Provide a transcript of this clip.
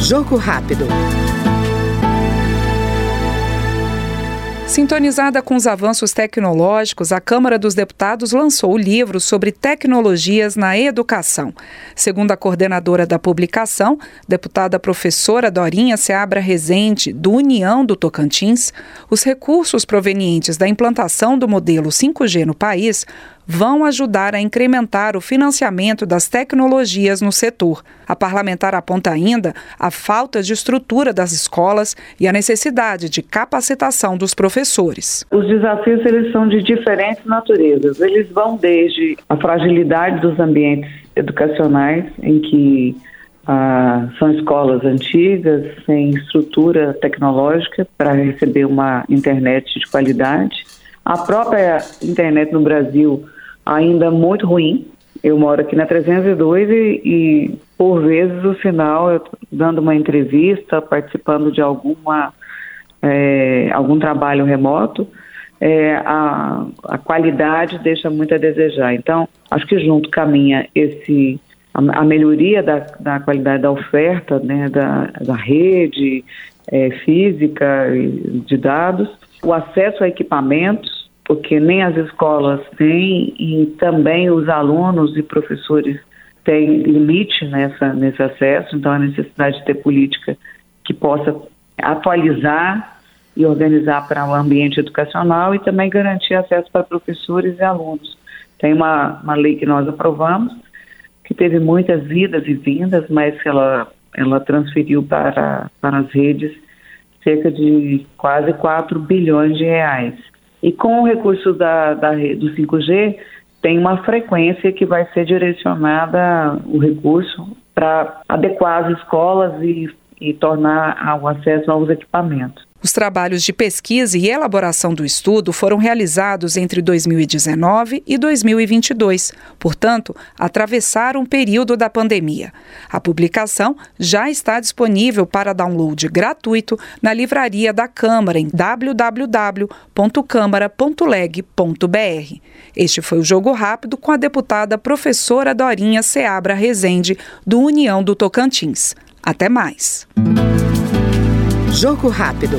Jogo rápido. Sintonizada com os avanços tecnológicos, a Câmara dos Deputados lançou o livro sobre tecnologias na educação. Segundo a coordenadora da publicação, deputada professora Dorinha Seabra Rezende, do União do Tocantins, os recursos provenientes da implantação do modelo 5G no país vão ajudar a incrementar o financiamento das tecnologias no setor. A parlamentar aponta ainda a falta de estrutura das escolas e a necessidade de capacitação dos professores. Os desafios eles são de diferentes naturezas. Eles vão desde a fragilidade dos ambientes educacionais, em que ah, são escolas antigas, sem estrutura tecnológica para receber uma internet de qualidade. A própria internet no Brasil ainda muito ruim. Eu moro aqui na 302 e, e por vezes, o sinal, eu dando uma entrevista, participando de alguma é, algum trabalho remoto, é, a, a qualidade deixa muito a desejar. Então, acho que junto caminha esse a, a melhoria da, da qualidade da oferta, né, da, da rede é, física de dados, o acesso a equipamentos porque nem as escolas têm e também os alunos e professores têm limite nessa, nesse acesso, então a necessidade de ter política que possa atualizar e organizar para o ambiente educacional e também garantir acesso para professores e alunos. Tem uma, uma lei que nós aprovamos, que teve muitas vidas e vindas, mas ela, ela transferiu para, para as redes cerca de quase 4 bilhões de reais. E com o recurso da, da, do 5G, tem uma frequência que vai ser direcionada o recurso para adequar as escolas e, e tornar o acesso aos equipamentos. Os trabalhos de pesquisa e elaboração do estudo foram realizados entre 2019 e 2022, portanto, atravessaram o período da pandemia. A publicação já está disponível para download gratuito na livraria da Câmara em www.câmara.leg.br. Este foi o Jogo Rápido com a deputada professora Dorinha Seabra Rezende, do União do Tocantins. Até mais. Jogo rápido.